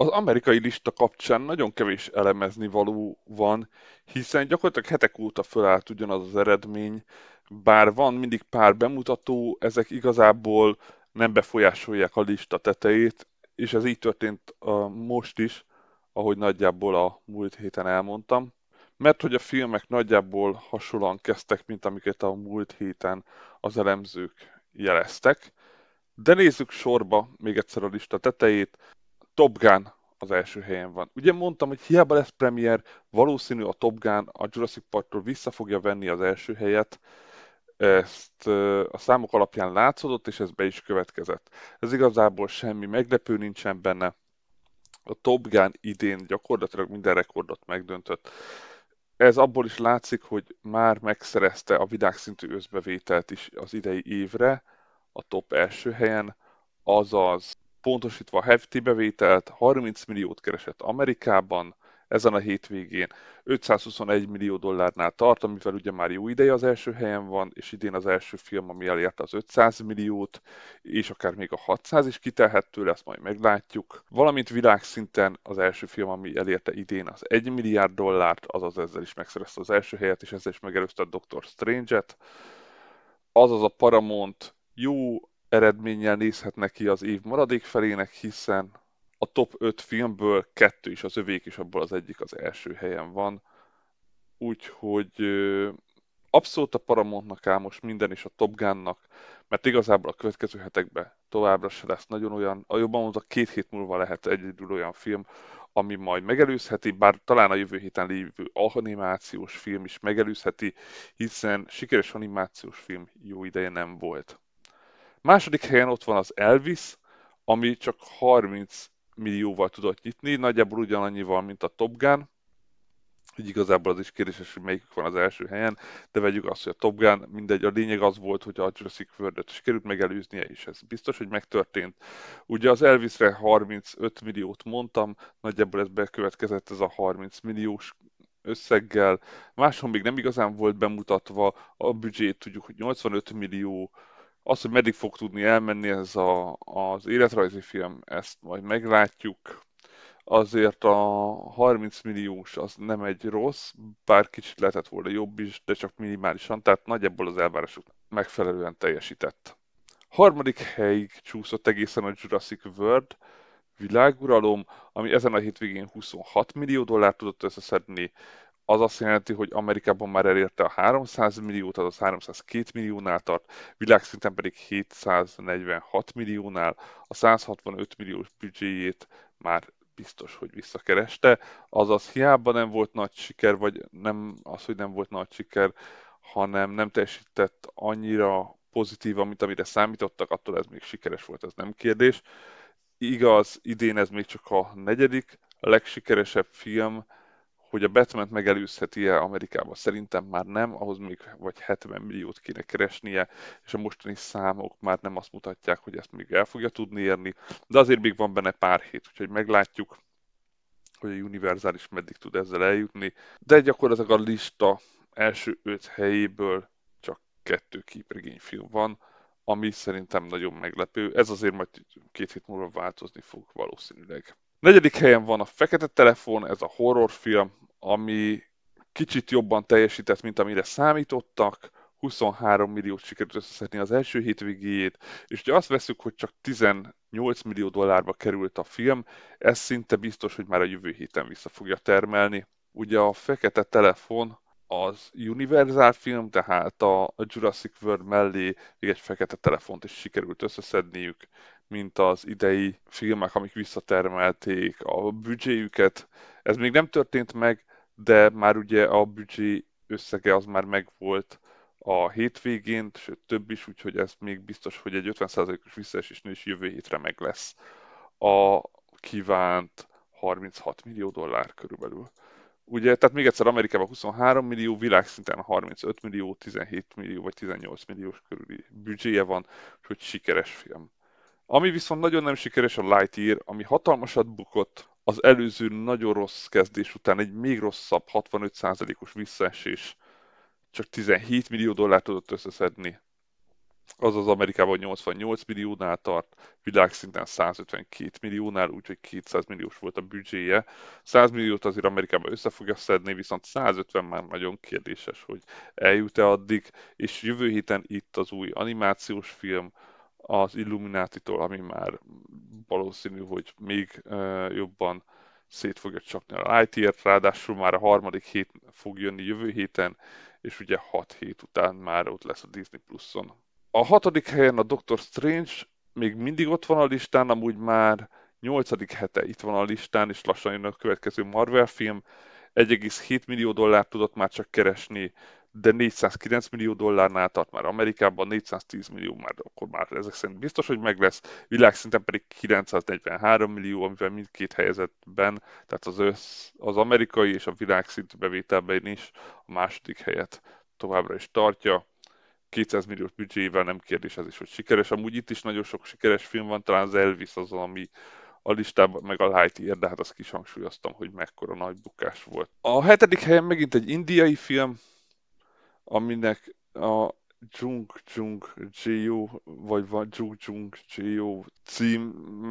Az amerikai lista kapcsán nagyon kevés elemezni való van, hiszen gyakorlatilag hetek óta fölállt ugyanaz az eredmény, bár van mindig pár bemutató, ezek igazából nem befolyásolják a lista tetejét, és ez így történt uh, most is, ahogy nagyjából a múlt héten elmondtam. Mert hogy a filmek nagyjából hasonlóan kezdtek, mint amiket a múlt héten az elemzők jeleztek. De nézzük sorba még egyszer a lista tetejét. Top Gun az első helyen van. Ugye mondtam, hogy hiába lesz premier, valószínű a Top Gun a Jurassic Parktól vissza fogja venni az első helyet, ezt a számok alapján látszódott, és ez be is következett. Ez igazából semmi meglepő nincsen benne. A Top Gun idén gyakorlatilag minden rekordot megdöntött. Ez abból is látszik, hogy már megszerezte a világszintű összbevételt is az idei évre, a top első helyen, azaz pontosítva hefti bevételt, 30 milliót keresett Amerikában, ezen a hétvégén 521 millió dollárnál tart, amivel ugye már jó ideje az első helyen van, és idén az első film, ami elérte az 500 milliót, és akár még a 600 is kitelhet tőle, majd meglátjuk. Valamint világszinten az első film, ami elérte idén az 1 milliárd dollárt, azaz ezzel is megszerezte az első helyet, és ezzel is megelőzte a Doctor Strange-et. Azaz a Paramount jó eredménnyel nézhet neki az év maradék felének, hiszen a top 5 filmből kettő is az övék, és abból az egyik az első helyen van. Úgyhogy abszolút a Paramountnak áll most minden is a Top Gunnak, mert igazából a következő hetekben továbbra se lesz nagyon olyan, a jobban mondva két hét múlva lehet egyedül olyan film, ami majd megelőzheti, bár talán a jövő héten lévő animációs film is megelőzheti, hiszen sikeres animációs film jó ideje nem volt. Második helyen ott van az Elvis, ami csak 30 millióval tudott nyitni, nagyjából ugyanannyival, mint a Top Gun, így igazából az is kérdéses, hogy melyik van az első helyen, de vegyük azt, hogy a Top Gun, mindegy, a lényeg az volt, hogy a Jurassic World-et sikerült megelőznie, és ez biztos, hogy megtörtént. Ugye az Elvisre 35 milliót mondtam, nagyjából ez bekövetkezett ez a 30 milliós összeggel. Máshol még nem igazán volt bemutatva, a büdzsét tudjuk, hogy 85 millió, az, hogy meddig fog tudni elmenni ez a, az életrajzi film, ezt majd meglátjuk. Azért a 30 milliós az nem egy rossz, bár kicsit lehetett volna jobb is, de csak minimálisan, tehát nagyjából az elvárások megfelelően teljesített. Harmadik helyig csúszott egészen a Jurassic World, világuralom, ami ezen a hétvégén 26 millió dollárt tudott összeszedni, az azt jelenti, hogy Amerikában már elérte a 300 milliót, azaz 302 milliónál tart, világszinten pedig 746 milliónál, a 165 milliós büdzséjét már biztos, hogy visszakereste, azaz hiába nem volt nagy siker, vagy nem az, hogy nem volt nagy siker, hanem nem teljesített annyira pozitívan, mint amire számítottak, attól ez még sikeres volt, ez nem kérdés. Igaz, idén ez még csak a negyedik, legsikeresebb film, hogy a Batman megelőzheti-e Amerikában, szerintem már nem, ahhoz még vagy 70 milliót kéne keresnie, és a mostani számok már nem azt mutatják, hogy ezt még el fogja tudni érni, de azért még van benne pár hét, úgyhogy meglátjuk, hogy a Universal is meddig tud ezzel eljutni, de gyakorlatilag a lista első öt helyéből csak kettő képregényfilm van, ami szerintem nagyon meglepő. Ez azért majd két hét múlva változni fog valószínűleg. Negyedik helyen van a Fekete Telefon, ez a horrorfilm, ami kicsit jobban teljesített, mint amire számítottak. 23 milliót sikerült összeszedni az első hétvégéjét, és ugye azt veszük, hogy csak 18 millió dollárba került a film, ez szinte biztos, hogy már a jövő héten vissza fogja termelni. Ugye a Fekete Telefon az Universal film, tehát a Jurassic World mellé még egy fekete telefont is sikerült összeszedniük, mint az idei filmek, amik visszatermelték a büdzséjüket. Ez még nem történt meg, de már ugye a büdzsé összege az már megvolt a hétvégén, sőt több is, úgyhogy ez még biztos, hogy egy 50%-os visszaesésnél is jövő hétre meg lesz a kívánt 36 millió dollár körülbelül. Ugye, tehát még egyszer Amerikában 23 millió, világszinten 35 millió, 17 millió vagy 18 milliós körüli büdzséje van, úgyhogy sikeres film. Ami viszont nagyon nem sikeres a Lightyear, ami hatalmasat bukott, az előző nagyon rossz kezdés után egy még rosszabb 65%-os visszaesés csak 17 millió dollárt tudott összeszedni. Azaz Amerikában 88 milliónál tart, világszinten 152 milliónál, úgyhogy 200 milliós volt a büdzséje. 100 milliót azért Amerikában össze fogja szedni, viszont 150 már nagyon kérdéses, hogy eljut-e addig, és jövő héten itt az új animációs film, az Illuminati-tól, ami már valószínű, hogy még jobban szét fogja csapni a Lightyear-t, ráadásul már a harmadik hét fog jönni jövő héten, és ugye 6 hét után már ott lesz a Disney Plus-on. A hatodik helyen a Doctor Strange még mindig ott van a listán, amúgy már nyolcadik hete itt van a listán, és lassan jön a következő Marvel film. 1,7 millió dollárt tudott már csak keresni, de 409 millió dollárnál tart már Amerikában, 410 millió már, akkor már ezek szerint biztos, hogy meg lesz, világszinten pedig 943 millió, amivel mindkét helyezetben, tehát az, össz, az amerikai és a világszintű bevételben is a második helyet továbbra is tartja. 200 milliós büdzsével nem kérdés ez is, hogy sikeres. Amúgy itt is nagyon sok sikeres film van, talán az Elvis az, ami a listában, meg a Lightyear, de hát azt kis hangsúlyoztam, hogy mekkora nagy bukás volt. A hetedik helyen megint egy indiai film, aminek a Jung Jung Geo, vagy Jung Jung Geo cím,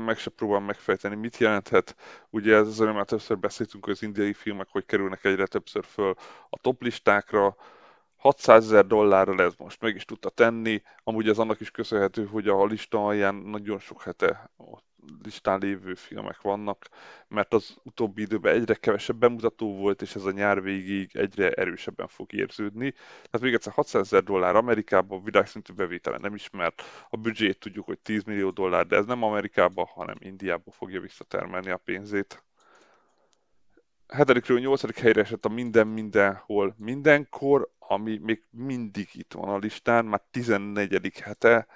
meg se próbálom megfejteni, mit jelenthet. Ugye ez az, már többször beszéltünk, hogy az indiai filmek, hogy kerülnek egyre többször föl a top listákra, 600 ezer dollárral ez most meg is tudta tenni, amúgy ez annak is köszönhető, hogy a lista alján nagyon sok hete ott listán lévő filmek vannak, mert az utóbbi időben egyre kevesebb bemutató volt, és ez a nyár végig egyre erősebben fog érződni. Tehát még egyszer 600 ezer dollár Amerikában világszintű bevétele nem ismert, a büdzsét tudjuk, hogy 10 millió dollár, de ez nem Amerikában, hanem Indiában fogja visszatermelni a pénzét. 7. 8. helyre esett a Minden Mindenhol Mindenkor, ami még mindig itt van a listán, már 14. hete,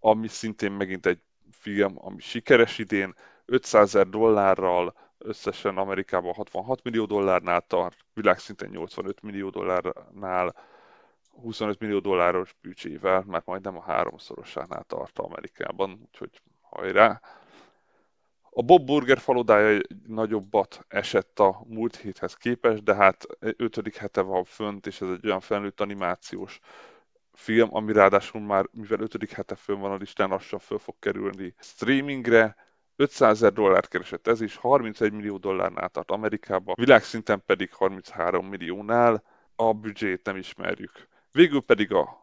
ami szintén megint egy film, ami sikeres idén, 500 ezer dollárral, összesen Amerikában 66 millió dollárnál tart, világszinten 85 millió dollárnál, 25 millió dolláros büdzsével, mert majdnem a háromszorosánál tart Amerikában, úgyhogy hajrá! A Bob Burger falodája nagyobbat esett a múlt héthez képest, de hát ötödik hete van fönt, és ez egy olyan felnőtt animációs film, ami ráadásul már, mivel ötödik hete fönn van a listán, lassan föl fog kerülni streamingre. 500 ezer dollárt keresett ez is, 31 millió dollárnál tart Amerikában, világszinten pedig 33 milliónál, a büdzsét nem ismerjük. Végül pedig a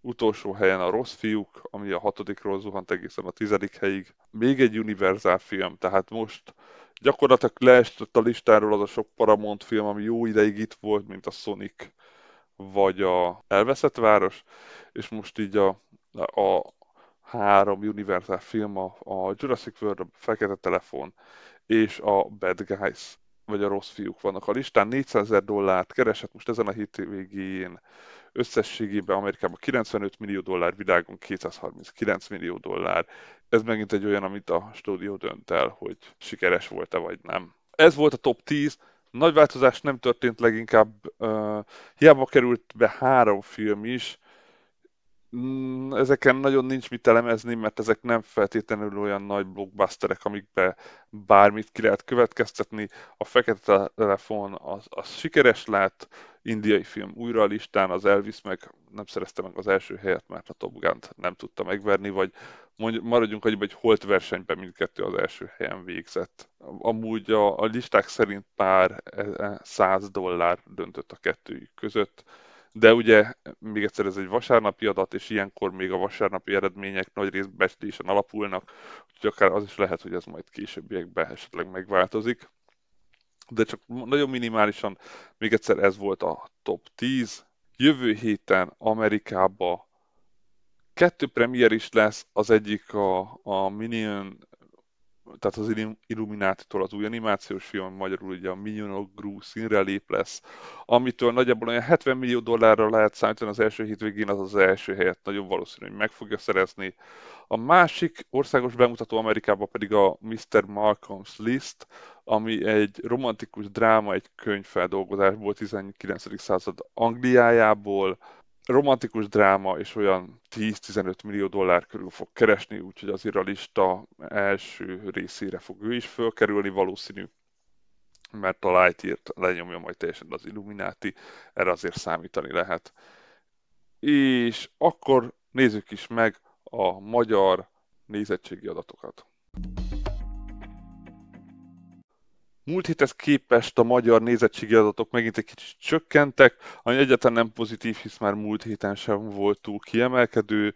utolsó helyen a Rossz fiúk, ami a hatodikról zuhant egészen a tizedik helyig. Még egy Universal film, tehát most gyakorlatilag leesett a listáról az a sok Paramount film, ami jó ideig itt volt, mint a Sonic vagy a Elveszett Város, és most így a, a három Universal film, a, a Jurassic World, a Fekete Telefon és a Bad Guys, vagy a Rossz Fiúk vannak a listán. 400 ezer dollárt keresett most ezen a hét végén összességében Amerikában 95 millió dollár, világon 239 millió dollár. Ez megint egy olyan, amit a stúdió dönt el, hogy sikeres volt-e vagy nem. Ez volt a top 10, nagy változás nem történt, leginkább uh, hiába került be három film is, mm, ezeken nagyon nincs mit elemezni, mert ezek nem feltétlenül olyan nagy blockbusterek, amikbe bármit ki lehet következtetni. A Fekete Telefon az, az sikeres lett, indiai film újra a listán, az Elvis meg nem szerezte meg az első helyet, mert a Top Gun-t nem tudta megverni, vagy mondj, maradjunk annyiba, hogy holt versenyben mindkettő az első helyen végzett. Amúgy a, a listák szerint pár e, e, száz dollár döntött a kettőjük között, de ugye még egyszer ez egy vasárnapi adat, és ilyenkor még a vasárnapi eredmények nagy rész becslésen alapulnak, úgyhogy akár az is lehet, hogy ez majd későbbiekben esetleg megváltozik. de csak nagyon minimálisan, még egyszer ez volt a top 10. Jövő héten Amerikába kettő premier is lesz, az egyik a, a Minion tehát az Illuminati-tól az új animációs film, magyarul ugye a Minion Gru színrelép lesz, amitől nagyjából olyan 70 millió dollárra lehet számítani az első hétvégén, az az első helyet nagyon valószínű, hogy meg fogja szerezni. A másik országos bemutató Amerikában pedig a Mr. Malcolm's List, ami egy romantikus dráma, egy könyvfeldolgozásból 19. század Angliájából, romantikus dráma és olyan 10-15 millió dollár körül fog keresni, úgyhogy azért a lista első részére fog ő is fölkerülni valószínű, mert a Lightyear-t lenyomja majd teljesen az Illuminati, erre azért számítani lehet. És akkor nézzük is meg a magyar nézettségi adatokat. Múlt héthez képest a magyar nézettségi adatok megint egy kicsit csökkentek, ami egyáltalán nem pozitív, hisz már múlt héten sem volt túl kiemelkedő,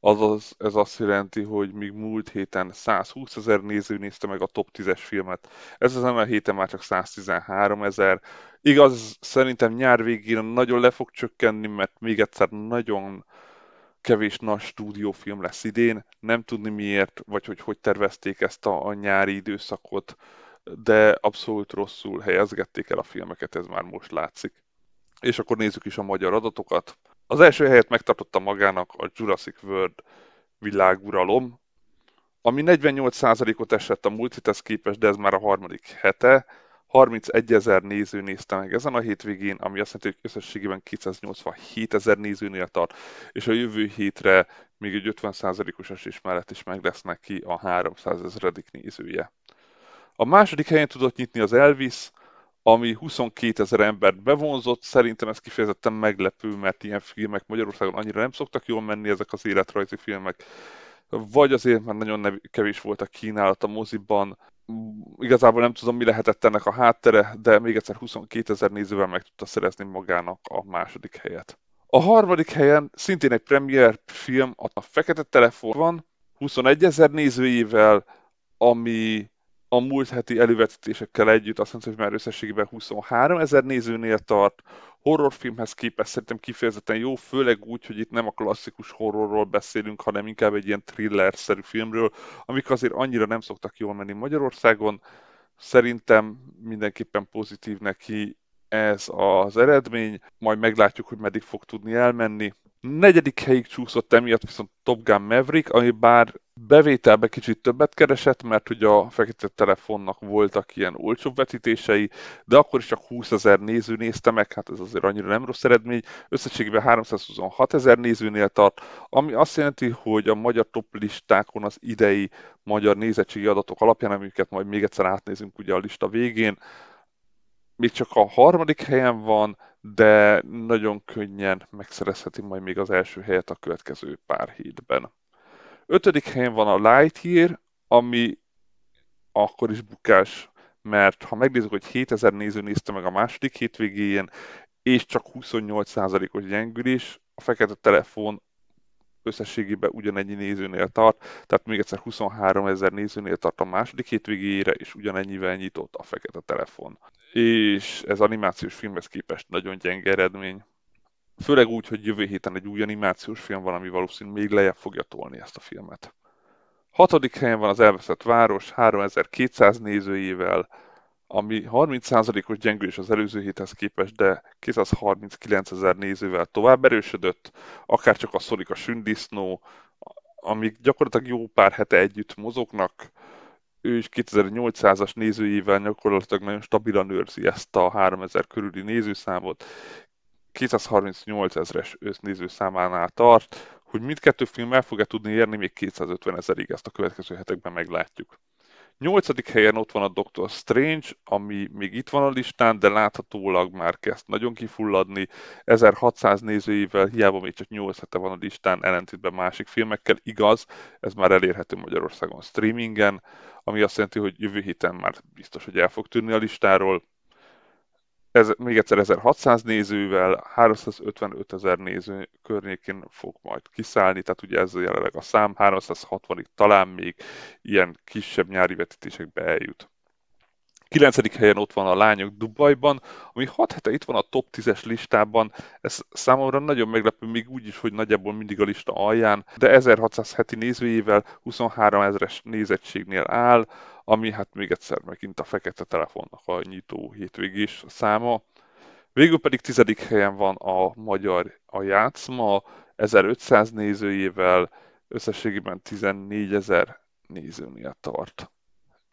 azaz ez azt jelenti, hogy még múlt héten 120 ezer néző nézte meg a top 10-es filmet. Ez az emel héten már csak 113 ezer. Igaz, szerintem nyár végén nagyon le fog csökkenni, mert még egyszer nagyon kevés nagy stúdiófilm lesz idén. Nem tudni miért, vagy hogy hogy tervezték ezt a, a nyári időszakot de abszolút rosszul helyezgették el a filmeket, ez már most látszik. És akkor nézzük is a magyar adatokat. Az első helyet megtartotta magának a Jurassic World világuralom, ami 48%-ot esett a múlt héthez képest, de ez már a harmadik hete. 31 ezer néző nézte meg ezen a hétvégén, ami azt jelenti, hogy összességében 287 ezer nézőnél tart, és a jövő hétre még egy 50%-os esés mellett is meg lesz neki a 300 ezeredik nézője. A második helyen tudott nyitni az Elvis, ami 22 ezer embert bevonzott. Szerintem ez kifejezetten meglepő, mert ilyen filmek Magyarországon annyira nem szoktak jól menni, ezek az életrajzi filmek. Vagy azért, mert nagyon kevés volt a kínálat a moziban. Igazából nem tudom, mi lehetett ennek a háttere, de még egyszer 22 ezer nézővel meg tudta szerezni magának a második helyet. A harmadik helyen szintén egy premier film, a Fekete Telefon van, 21 ezer nézőjével, ami a múlt heti elővetítésekkel együtt azt mondta, hogy már összességében 23 ezer nézőnél tart, horrorfilmhez képest szerintem kifejezetten jó, főleg úgy, hogy itt nem a klasszikus horrorról beszélünk, hanem inkább egy ilyen thriller-szerű filmről, amik azért annyira nem szoktak jól menni Magyarországon. Szerintem mindenképpen pozitív neki ez az eredmény, majd meglátjuk, hogy meddig fog tudni elmenni. Negyedik helyig csúszott emiatt viszont Top Gun Maverick, ami bár bevételbe kicsit többet keresett, mert ugye a fekete telefonnak voltak ilyen olcsóbb vetítései, de akkor is csak 20 ezer néző nézte meg, hát ez azért annyira nem rossz eredmény. Összességében 326 ezer nézőnél tart, ami azt jelenti, hogy a magyar top listákon az idei magyar nézettségi adatok alapján, amiket majd még egyszer átnézünk ugye a lista végén, még csak a harmadik helyen van, de nagyon könnyen megszerezheti majd még az első helyet a következő pár hétben. Ötödik helyen van a Lightyear, ami akkor is bukás, mert ha megnézzük, hogy 7000 néző nézte meg a második hétvégén, és csak 28%-os gyengülés, a fekete telefon összességében ugyanennyi nézőnél tart, tehát még egyszer 23 ezer nézőnél tart a második hétvégére, és ugyanennyivel nyitott a fekete telefon. És ez animációs filmhez képest nagyon gyenge eredmény. Főleg úgy, hogy jövő héten egy új animációs film van, ami valószínűleg még lejjebb fogja tolni ezt a filmet. Hatodik helyen van az Elveszett Város, 3200 nézőjével, ami 30%-os gyengülés az előző héthez képest, de 239 ezer nézővel tovább erősödött, akár csak a Szorik a Sündisznó, amik gyakorlatilag jó pár hete együtt mozognak, ő is 2800-as nézőjével gyakorlatilag nagyon stabilan őrzi ezt a 3000 körüli nézőszámot. 238 ezeres össznéző számánál tart, hogy mindkettő film el fog-e tudni érni még 250 ezerig, ezt a következő hetekben meglátjuk. Nyolcadik helyen ott van a Doctor Strange, ami még itt van a listán, de láthatólag már kezd nagyon kifulladni. 1600 nézőivel hiába még csak 8 hete van a listán, ellentétben másik filmekkel. Igaz, ez már elérhető Magyarországon streamingen, ami azt jelenti, hogy jövő héten már biztos, hogy el fog tűnni a listáról ez, még egyszer 1600 nézővel, 355 ezer néző környékén fog majd kiszállni, tehát ugye ez jelenleg a szám, 360-ig talán még ilyen kisebb nyári vetítésekbe eljut. 9. helyen ott van a Lányok Dubajban, ami 6 hete itt van a top 10-es listában. Ez számomra nagyon meglepő, még úgy is, hogy nagyjából mindig a lista alján, de 1600 heti nézőjével 23 ezeres nézettségnél áll, ami hát még egyszer megint a fekete telefonnak a nyitó hétvégés száma. Végül pedig tizedik helyen van a magyar a játszma, 1500 nézőjével, összességében 14 ezer nézőnél tart.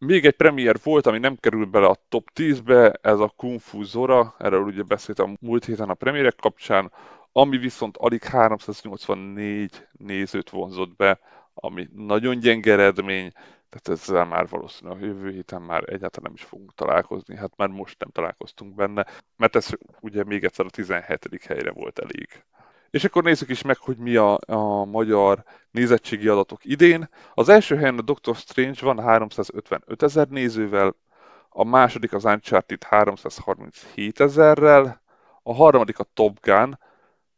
Még egy premier volt, ami nem kerül bele a top 10-be, ez a Kung Fu Zora, erről ugye beszéltem múlt héten a premierek kapcsán, ami viszont alig 384 nézőt vonzott be, ami nagyon gyenge eredmény, tehát ezzel már valószínűleg a jövő héten már egyáltalán nem is fogunk találkozni, hát már most nem találkoztunk benne, mert ez ugye még egyszer a 17. helyre volt elég. És akkor nézzük is meg, hogy mi a, a magyar nézettségi adatok idén. Az első helyen a Doctor Strange van 355 ezer nézővel, a második az Uncharted 337 ezerrel, a harmadik a Top Gun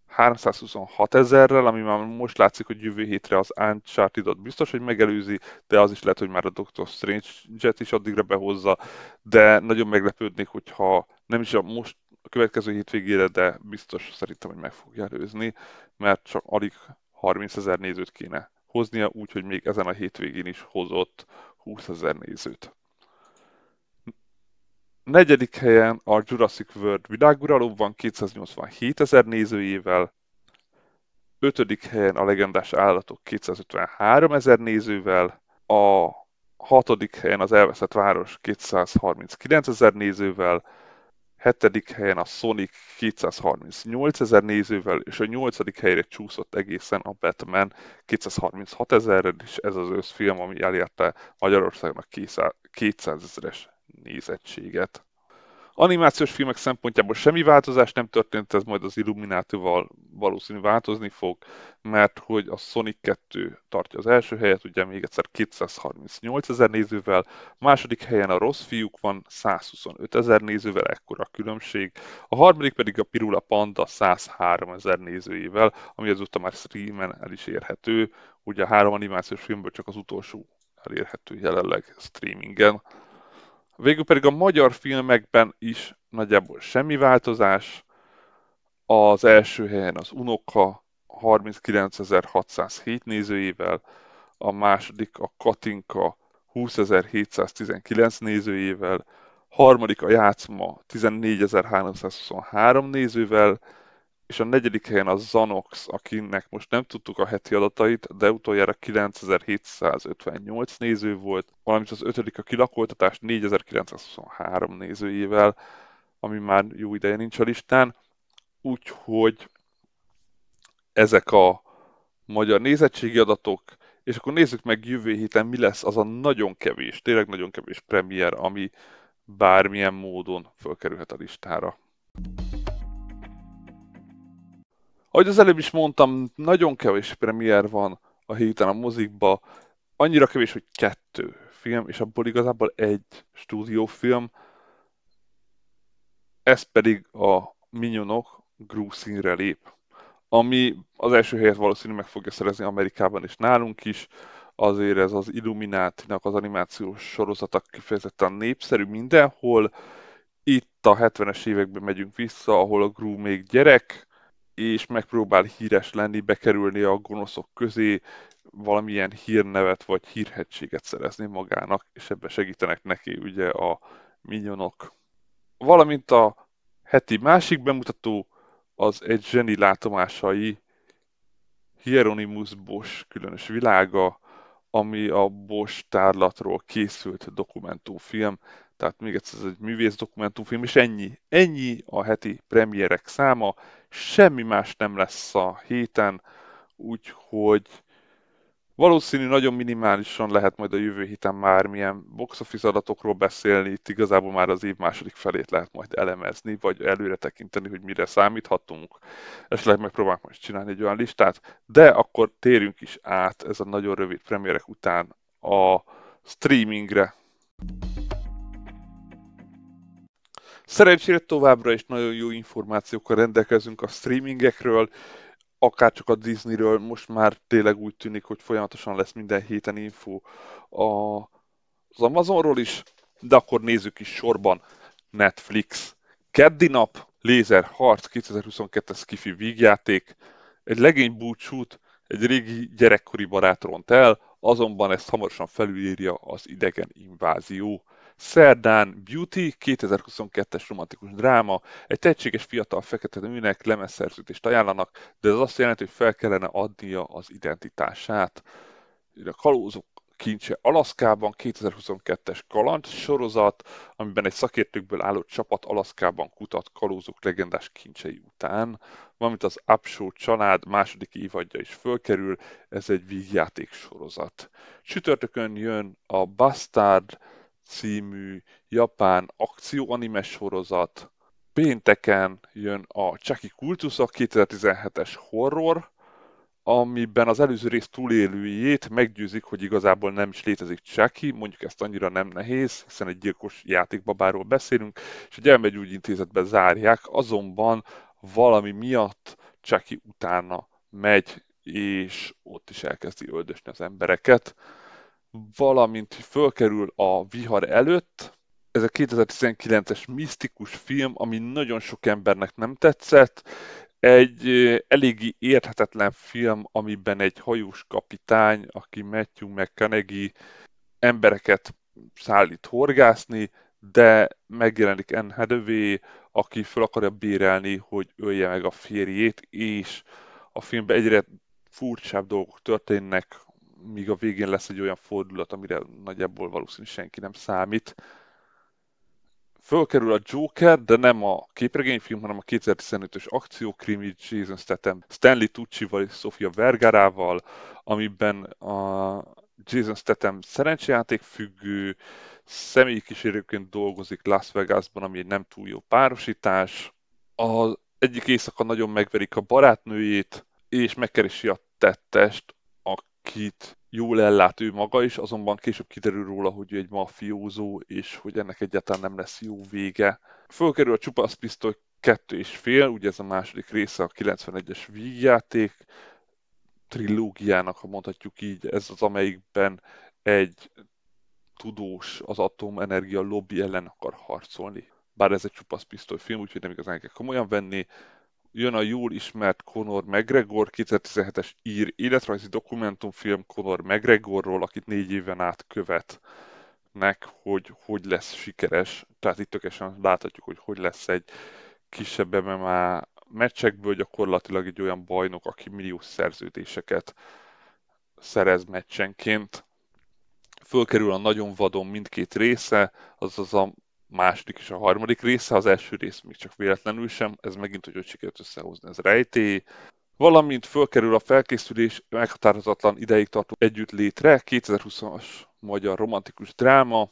326 ezerrel, ami már most látszik, hogy jövő hétre az Uncharted-ot biztos, hogy megelőzi, de az is lehet, hogy már a Doctor Strange-et is addigra behozza, de nagyon meglepődnék, hogyha nem is a most a következő hétvégére, de biztos szerintem, hogy meg fogja előzni, mert csak alig 30 ezer nézőt kéne hoznia, úgyhogy még ezen a hétvégén is hozott 20 ezer nézőt. Negyedik helyen a Jurassic World világuraló van 287 ezer nézőjével, ötödik helyen a legendás állatok 253 ezer nézővel, a hatodik helyen az elveszett város 239 ezer nézővel, hetedik helyen a Sonic 238 ezer nézővel, és a nyolcadik helyre csúszott egészen a Batman 236 ezerrel, és ez az összfilm, ami elérte Magyarországnak 200 ezeres nézettséget. Animációs filmek szempontjából semmi változás nem történt, ez majd az Illuminati-val valószínű változni fog, mert hogy a Sonic 2 tartja az első helyet, ugye még egyszer 238 ezer nézővel, második helyen a Rossz fiúk van 125 ezer nézővel, ekkora a különbség, a harmadik pedig a Pirula Panda 103 ezer nézőjével, ami azóta már streamen el is érhető, ugye a három animációs filmből csak az utolsó elérhető jelenleg streamingen. Végül pedig a magyar filmekben is nagyjából semmi változás. Az első helyen az Unoka 39.607 nézőjével, a második a Katinka 20.719 nézőjével, harmadik a Játszma 14.323 nézővel, és a negyedik helyen a Zanox, akinek most nem tudtuk a heti adatait, de utoljára 9758 néző volt, valamint az ötödik a kilakoltatás 4923 nézőjével, ami már jó ideje nincs a listán, úgyhogy ezek a magyar nézettségi adatok, és akkor nézzük meg jövő héten mi lesz az a nagyon kevés, tényleg nagyon kevés premier, ami bármilyen módon fölkerülhet a listára. Ahogy az előbb is mondtam, nagyon kevés premier van a héten a mozikba, annyira kevés, hogy kettő film, és abból igazából egy stúdiófilm, ez pedig a Minyonok Grúszínre lép, ami az első helyet valószínűleg meg fogja szerezni Amerikában és nálunk is, azért ez az Illuminati-nak az animációs sorozata kifejezetten népszerű mindenhol, itt a 70-es években megyünk vissza, ahol a Gru még gyerek, és megpróbál híres lenni, bekerülni a gonoszok közé, valamilyen hírnevet vagy hírhetséget szerezni magának, és ebbe segítenek neki ugye a minyonok. Valamint a heti másik bemutató az egy zseni látomásai Hieronymus Bosch különös világa, ami a Bosch tárlatról készült dokumentumfilm, tehát még egyszer ez egy művész dokumentumfilm, és ennyi. Ennyi a heti premierek száma, semmi más nem lesz a héten, úgyhogy valószínű nagyon minimálisan lehet majd a jövő héten már milyen box office adatokról beszélni, itt igazából már az év második felét lehet majd elemezni, vagy előre tekinteni, hogy mire számíthatunk. Esetleg megpróbálunk most csinálni egy olyan listát, de akkor térjünk is át ez a nagyon rövid premierek után a streamingre. Szerencsére továbbra is nagyon jó információkkal rendelkezünk a streamingekről, akár csak a Disneyről, most már tényleg úgy tűnik, hogy folyamatosan lesz minden héten info az Amazonról is, de akkor nézzük is sorban Netflix. Keddi nap, Lézer Harc 2022-es Skifi vígjáték, egy legény búcsút egy régi gyerekkori barát ront el, azonban ezt hamarosan felülírja az idegen invázió. Szerdán Beauty, 2022-es romantikus dráma, egy tehetséges fiatal fekete nőnek lemezszerződést ajánlanak, de ez azt jelenti, hogy fel kellene adnia az identitását. A kalózok kincse Alaszkában, 2022-es kaland sorozat, amiben egy szakértőkből álló csapat Alaszkában kutat kalózok legendás kincsei után, valamint az Upshow család második évadja is fölkerül, ez egy vígjáték sorozat. Csütörtökön jön a Bastard című japán akcióanime sorozat, pénteken jön a Chucky Kultusza 2017-es horror, amiben az előző rész túlélőjét meggyőzik, hogy igazából nem is létezik Chucky, mondjuk ezt annyira nem nehéz, hiszen egy gyilkos játékbabáról beszélünk, és egy elmegyógyintézetbe zárják, azonban valami miatt Chucky utána megy, és ott is elkezdi öldösni az embereket, valamint fölkerül a vihar előtt, ez a 2019-es misztikus film, ami nagyon sok embernek nem tetszett, egy eléggé érthetetlen film, amiben egy hajós kapitány, aki Matthew McConaughey embereket szállít horgászni, de megjelenik Anne Hathaway, aki fel akarja bérelni, hogy ölje meg a férjét, és a filmben egyre furcsább dolgok történnek, míg a végén lesz egy olyan fordulat, amire nagyjából valószínűleg senki nem számít fölkerül a Joker, de nem a képregényfilm, hanem a 2015-ös akciókrimi Jason Statham, Stanley Tucci-val és Sofia Vergara-val, amiben a Jason Statham szerencsejáték függő, személyi kísérőként dolgozik Las Vegasban, ami egy nem túl jó párosítás. Az egyik éjszaka nagyon megverik a barátnőjét, és megkeresi a tettest, akit jól ellát ő maga is, azonban később kiderül róla, hogy ő egy mafiózó, és hogy ennek egyáltalán nem lesz jó vége. Fölkerül a csupasz pisztoly kettő és fél, ugye ez a második része a 91-es vígjáték trilógiának, ha mondhatjuk így, ez az, amelyikben egy tudós az atomenergia lobby ellen akar harcolni. Bár ez egy csupasz pisztoly film, úgyhogy nem igazán kell komolyan venni jön a jól ismert Conor McGregor 2017-es ír életrajzi dokumentumfilm Conor McGregorról, akit négy éven át követnek, hogy hogy lesz sikeres. Tehát itt tökéletesen láthatjuk, hogy hogy lesz egy kisebb MMA meccsekből gyakorlatilag egy olyan bajnok, aki milliós szerződéseket szerez meccsenként. Fölkerül a nagyon vadon mindkét része, azaz a második és a harmadik része, az első rész még csak véletlenül sem, ez megint, hogy hogy sikerült összehozni, ez rejtély. Valamint fölkerül a felkészülés meghatározatlan ideig tartó együttlétre, 2020-as magyar romantikus dráma,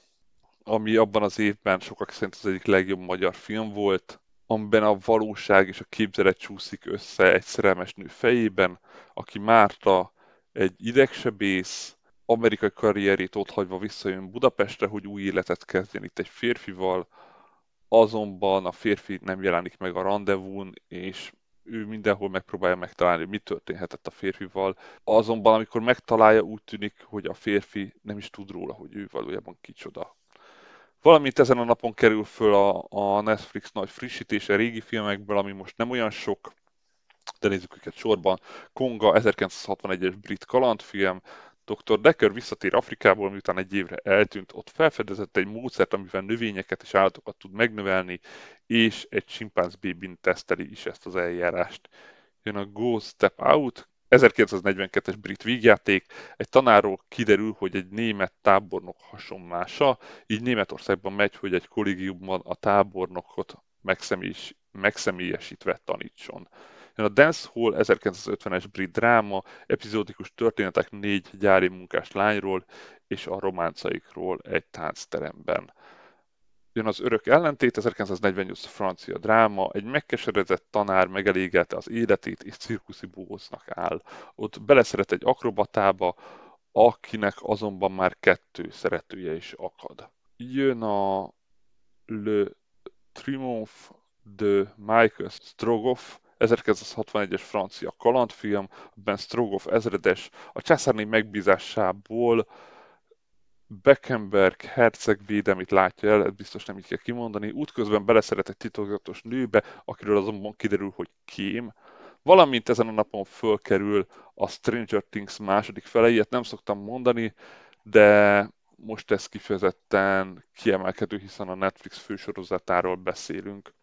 ami abban az évben sokak szerint az egyik legjobb magyar film volt, amiben a valóság és a képzelet csúszik össze egy szerelmes nő fejében, aki Márta egy idegsebész, amerikai karrierét ott hagyva visszajön Budapestre, hogy új életet kezdjen itt egy férfival, azonban a férfi nem jelenik meg a rendezvún, és ő mindenhol megpróbálja megtalálni, mi történhetett a férfival. Azonban, amikor megtalálja, úgy tűnik, hogy a férfi nem is tud róla, hogy ő valójában kicsoda. Valamint ezen a napon kerül föl a, a Netflix nagy frissítése régi filmekből, ami most nem olyan sok, de nézzük őket sorban. Konga 1961-es brit kalandfilm, Dr. Decker visszatér Afrikából, miután egy évre eltűnt, ott felfedezett egy módszert, amivel növényeket és állatokat tud megnövelni, és egy chimpánz bébin teszteli is ezt az eljárást. Jön a Go Step Out, 1942-es brit vígjáték, egy tanárról kiderül, hogy egy német tábornok hasonlása, így Németországban megy, hogy egy kollégiumban a tábornokot megszemélyesítve tanítson. A Dance Hall 1950-es brit dráma, epizódikus történetek négy gyári munkás lányról és a románcaikról egy táncteremben. Jön az örök ellentét, 1948 francia dráma, egy megkeseredett tanár megelégelte az életét és cirkuszi bóznak áll. Ott beleszeret egy akrobatába, akinek azonban már kettő szeretője is akad. Jön a Le Triomphe de Michael Strogoff, 1961-es francia kalandfilm, Ben Strogoff ezredes a császárné megbízásából Beckenberg herceg védelmét látja el, biztos nem így kell kimondani, útközben beleszeret egy titokzatos nőbe, akiről azonban kiderül, hogy kém, valamint ezen a napon fölkerül a Stranger Things második fele, ilyet nem szoktam mondani, de most ez kifejezetten kiemelkedő, hiszen a Netflix fősorozatáról beszélünk.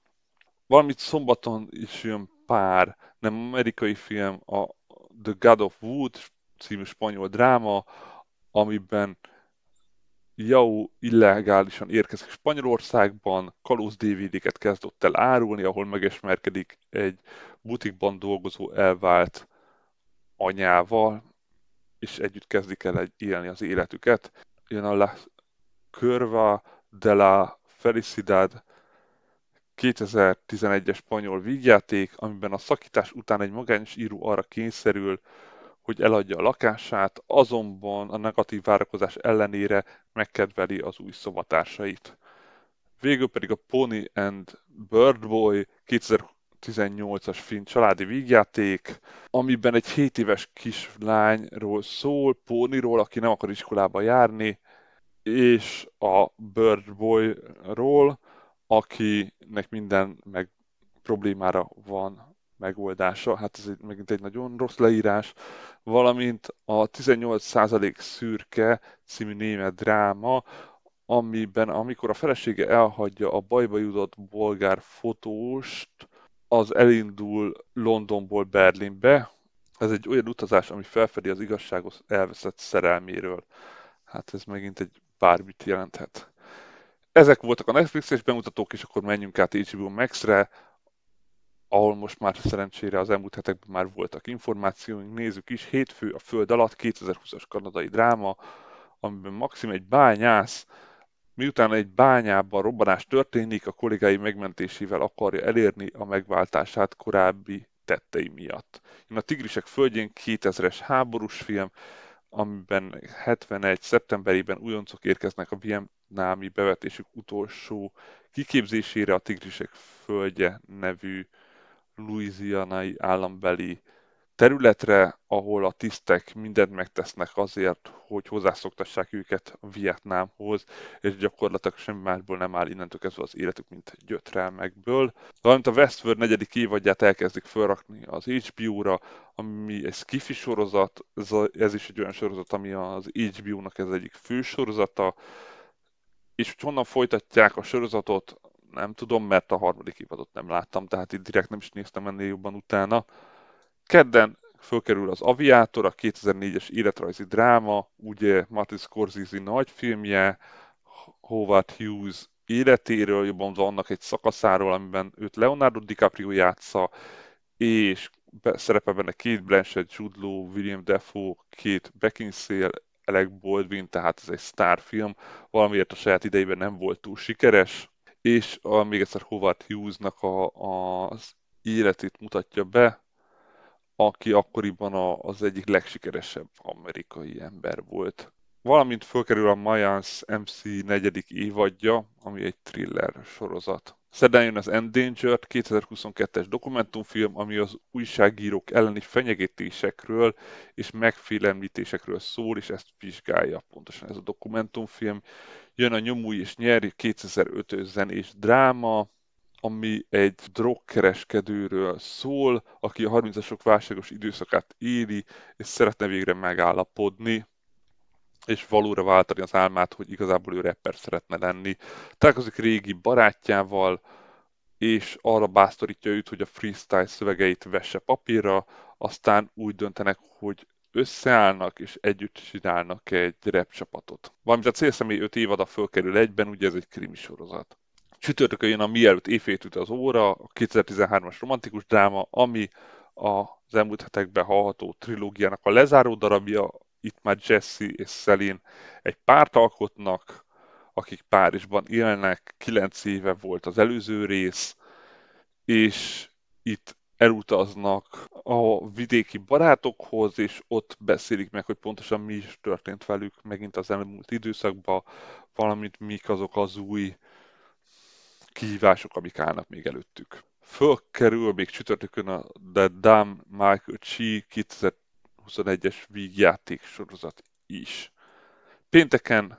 Valamint szombaton is jön pár nem amerikai film, a The God of Wood című spanyol dráma, amiben Jau illegálisan érkezik Spanyolországban, kalóz DVD-ket kezdett el árulni, ahol megismerkedik egy butikban dolgozó elvált anyával, és együtt kezdik el élni az életüket. Jön a La Curva de la Felicidad 2011-es spanyol vígjáték, amiben a szakítás után egy magányos író arra kényszerül, hogy eladja a lakását, azonban a negatív várakozás ellenére megkedveli az új szobatársait. Végül pedig a Pony and Bird Boy 2018-as film családi vígjáték, amiben egy 7 éves kislányról szól, Póniról, aki nem akar iskolába járni, és a Bird Boy-ról, akinek minden meg problémára van megoldása. Hát ez egy, megint egy nagyon rossz leírás. Valamint a 18% szürke című német dráma, amiben amikor a felesége elhagyja a bajba jutott bolgár fotóst, az elindul Londonból Berlinbe. Ez egy olyan utazás, ami felfedi az igazságos elveszett szerelméről. Hát ez megint egy bármit jelenthet. Ezek voltak a Netflixes bemutatók, és akkor menjünk át HBO Max-re ahol most már szerencsére az elmúlt hetekben már voltak információink, nézzük is, hétfő a föld alatt 2020-as kanadai dráma, amiben Maxim egy bányász, miután egy bányában robbanás történik, a kollégái megmentésével akarja elérni a megváltását korábbi tettei miatt. Jön a Tigrisek földjén 2000-es háborús film, amiben 71. szeptemberében újoncok érkeznek a vietnámi bevetésük utolsó kiképzésére a Tigrisek földje nevű louisianai állambeli területre, ahol a tisztek mindent megtesznek azért, hogy hozzászoktassák őket Vietnámhoz, és gyakorlatilag semmi másból nem áll innentől kezdve az életük, mint gyötrelmekből. Valamint a Westworld negyedik évadját elkezdik felrakni az HBO-ra, ami egy skifi sorozat, ez, a, ez is egy olyan sorozat, ami az HBO-nak ez egyik fő sorozata, és hogy honnan folytatják a sorozatot, nem tudom, mert a harmadik évadot nem láttam, tehát itt direkt nem is néztem ennél jobban utána. Kedden fölkerül az Aviátor, a 2004-es életrajzi dráma, ugye Martin Scorsese nagy filmje, Howard Hughes életéről, jobban annak egy szakaszáról, amiben őt Leonardo DiCaprio játsza, és szerepel benne Kate Blanchett, Jude Law, William Defoe, Kate Beckinsale, Alec Baldwin, tehát ez egy sztárfilm, valamiért a saját idejében nem volt túl sikeres és a, még egyszer Howard Hughes-nak a, a, az életét mutatja be, aki akkoriban a, az egyik legsikeresebb amerikai ember volt. Valamint fölkerül a Mayans MC negyedik évadja, ami egy thriller sorozat. Szerdán jön az Endangered 2022-es dokumentumfilm, ami az újságírók elleni fenyegetésekről és megfélemlítésekről szól, és ezt vizsgálja pontosan ez a dokumentumfilm. Jön a Nyomúj és Nyerj 2005-ös zenés dráma, ami egy drogkereskedőről szól, aki a 30-asok válságos időszakát éli, és szeretne végre megállapodni és valóra váltani az álmát, hogy igazából ő rapper szeretne lenni. Találkozik régi barátjával, és arra bátorítja őt, hogy a freestyle szövegeit vesse papírra, aztán úgy döntenek, hogy összeállnak és együtt csinálnak egy rap csapatot. Valamint a célszemély 5 évada fölkerül egyben, ugye ez egy krimi sorozat. Csütörtökön jön a Mielőtt éjfélt üt az óra, a 2013-as romantikus dráma, ami az elmúlt hetekben hallható trilógiának a lezáró darabja, itt már Jesse és Celine egy párt alkotnak, akik Párizsban élnek, kilenc éve volt az előző rész, és itt elutaznak a vidéki barátokhoz, és ott beszélik meg, hogy pontosan mi is történt velük megint az elmúlt időszakban, valamint mik azok az új kihívások, amik állnak még előttük. Fölkerül még csütörtökön a The Dumb Michael Chi 2021-es vígjáték sorozat is. Pénteken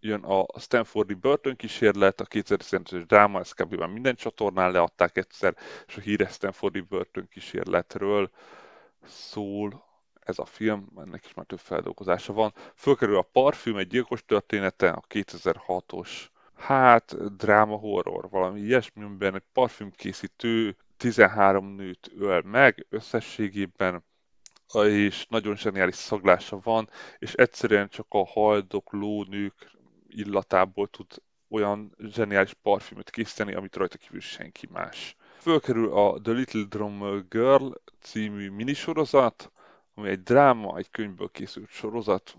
jön a Stanfordi börtönkísérlet, a 2015-ös dráma, ezt kb. minden csatornán leadták egyszer, és a híres Stanfordi börtönkísérletről szól ez a film, ennek is már több feldolgozása van. Fölkerül a Parfüm, egy gyilkos története, a 2006-os hát dráma horror, valami ilyesmiben egy parfümkészítő 13 nőt öl meg összességében, és nagyon zseniális szaglása van, és egyszerűen csak a haldokló nők illatából tud olyan zseniális parfümöt készíteni, amit rajta kívül senki más. Fölkerül a The Little Drum Girl című minisorozat, ami egy dráma, egy könyvből készült sorozat,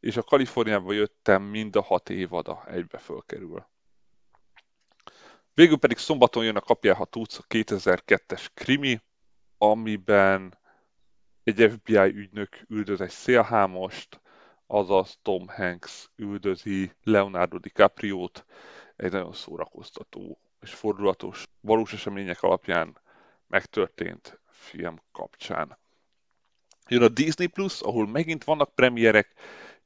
és a Kaliforniába jöttem mind a hat évada egybe fölkerül. Végül pedig szombaton jön a Kapjál, ha tudsz, a 2002-es krimi, amiben egy FBI ügynök üldöz egy szélhámost, azaz Tom Hanks üldözi Leonardo DiCaprio-t, egy nagyon szórakoztató és fordulatos, valós események alapján megtörtént film kapcsán. Jön a Disney Plus, ahol megint vannak premierek,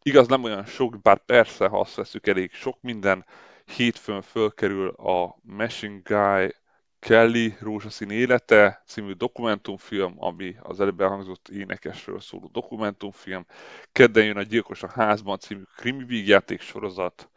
igaz nem olyan sok, bár persze, ha azt veszük elég sok minden, hétfőn fölkerül a Machine Guy Kelly Rózsaszín élete című dokumentumfilm, ami az előbb elhangzott énekesről szóló dokumentumfilm. Kedden jön a Gyilkos a házban című krimi vígjáték sorozat.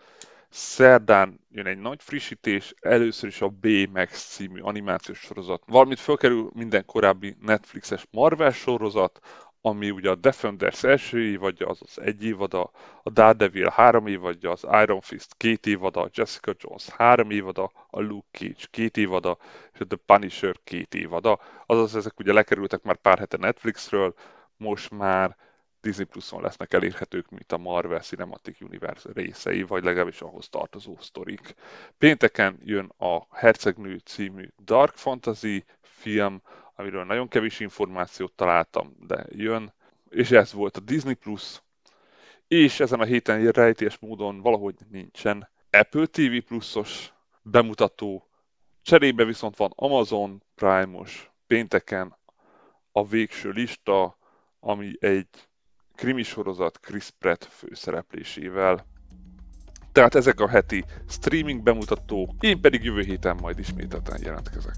Szerdán jön egy nagy frissítés, először is a B-Max című animációs sorozat, valamint fölkerül minden korábbi Netflixes Marvel sorozat, ami ugye a Defenders első évadja, azaz egy évada, a Daredevil három évadja, az Iron Fist két évada, a Jessica Jones három évada, a Luke Cage két évada, és a The Punisher két évada. Azaz ezek ugye lekerültek már pár hete Netflixről, most már Disney Plus-on lesznek elérhetők, mint a Marvel Cinematic Universe részei, vagy legalábbis ahhoz tartozó sztorik. Pénteken jön a Hercegnő című Dark Fantasy film, amiről nagyon kevés információt találtam, de jön. És ez volt a Disney Plus. És ezen a héten rejtés módon valahogy nincsen Apple TV Plusos bemutató. Cserébe viszont van Amazon Prime-os pénteken a végső lista, ami egy krimi sorozat Chris Pratt főszereplésével. Tehát ezek a heti streaming bemutatók, én pedig jövő héten majd ismételten jelentkezek.